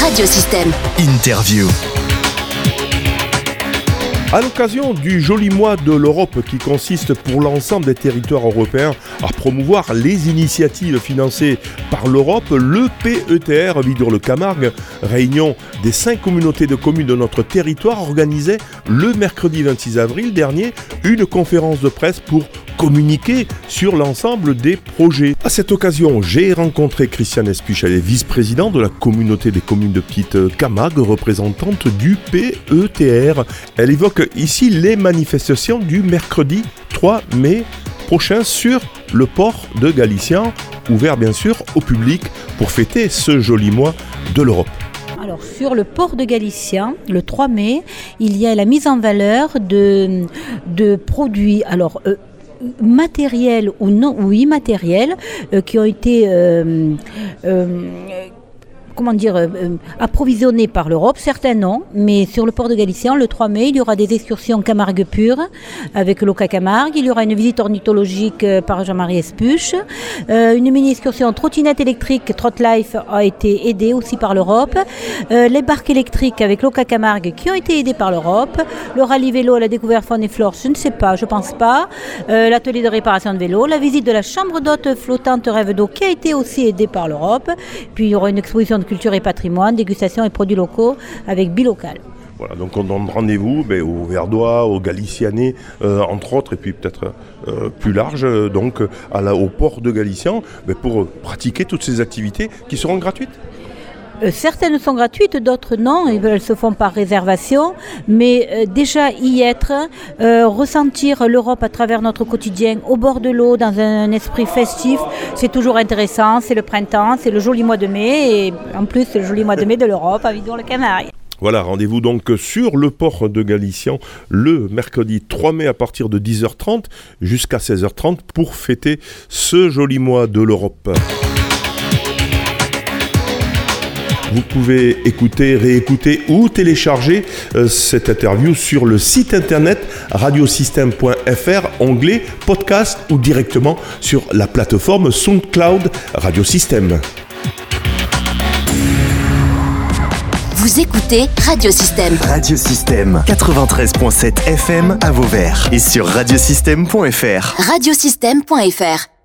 Radiosystème. Interview. À l'occasion du joli mois de l'Europe qui consiste pour l'ensemble des territoires européens à promouvoir les initiatives financées par l'Europe, le PETR Vidure-le-Camargue, réunion des cinq communautés de communes de notre territoire, organisait le mercredi 26 avril dernier une conférence de presse pour communiquer sur l'ensemble des projets. À cette occasion, j'ai rencontré Christiane Espuch, elle est vice-présidente de la communauté des communes de Petite Camargue, représentante du PETR. Elle évoque ici les manifestations du mercredi 3 mai prochain sur le port de Galician, ouvert bien sûr au public pour fêter ce joli mois de l'Europe. Alors sur le port de Galicien, le 3 mai, il y a la mise en valeur de, de produits alors euh, matériels ou non ou immatériels euh, qui ont été euh, euh, comment dire, euh, euh, approvisionnés par l'Europe, certains non, mais sur le port de Galicien, le 3 mai, il y aura des excursions Camargue pure avec l'Oca Camargue, il y aura une visite ornithologique euh, par Jean-Marie Espuche, euh, une mini-excursion trottinette électrique Trotlife a été aidée aussi par l'Europe, les barques électriques avec l'Oca Camargue qui ont été aidées par l'Europe, le rallye vélo à la découverte faune et flore, je ne sais pas, je pense pas, l'atelier de réparation de vélo, la visite de la chambre d'hôte flottante Rêve d'eau qui a été aussi aidée par l'Europe, puis il y aura une exposition de culture et patrimoine, dégustation et produits locaux avec Bilocal. Voilà, donc on donne rendez-vous ben, aux Verdois, aux Galicianais, euh, entre autres, et puis peut-être euh, plus large, euh, donc au port de Galician, ben, pour pratiquer toutes ces activités qui seront gratuites. Euh, certaines sont gratuites, d'autres non, elles se font par réservation, mais euh, déjà y être, euh, ressentir l'Europe à travers notre quotidien, au bord de l'eau, dans un esprit festif, c'est toujours intéressant, c'est le printemps, c'est le joli mois de mai, et en plus c'est le joli mois de mai de l'Europe à Vidor-le-Canarie. Voilà, rendez-vous donc sur le port de Galician le mercredi 3 mai à partir de 10h30 jusqu'à 16h30 pour fêter ce joli mois de l'Europe. Vous pouvez écouter, réécouter ou télécharger euh, cette interview sur le site internet radiosystème.fr, onglet podcast ou directement sur la plateforme SoundCloud Radiosystème. Vous écoutez Radiosystème. Radiosystème 93.7 FM à Vauvert et sur radiosystème.fr. Radiosystème.fr.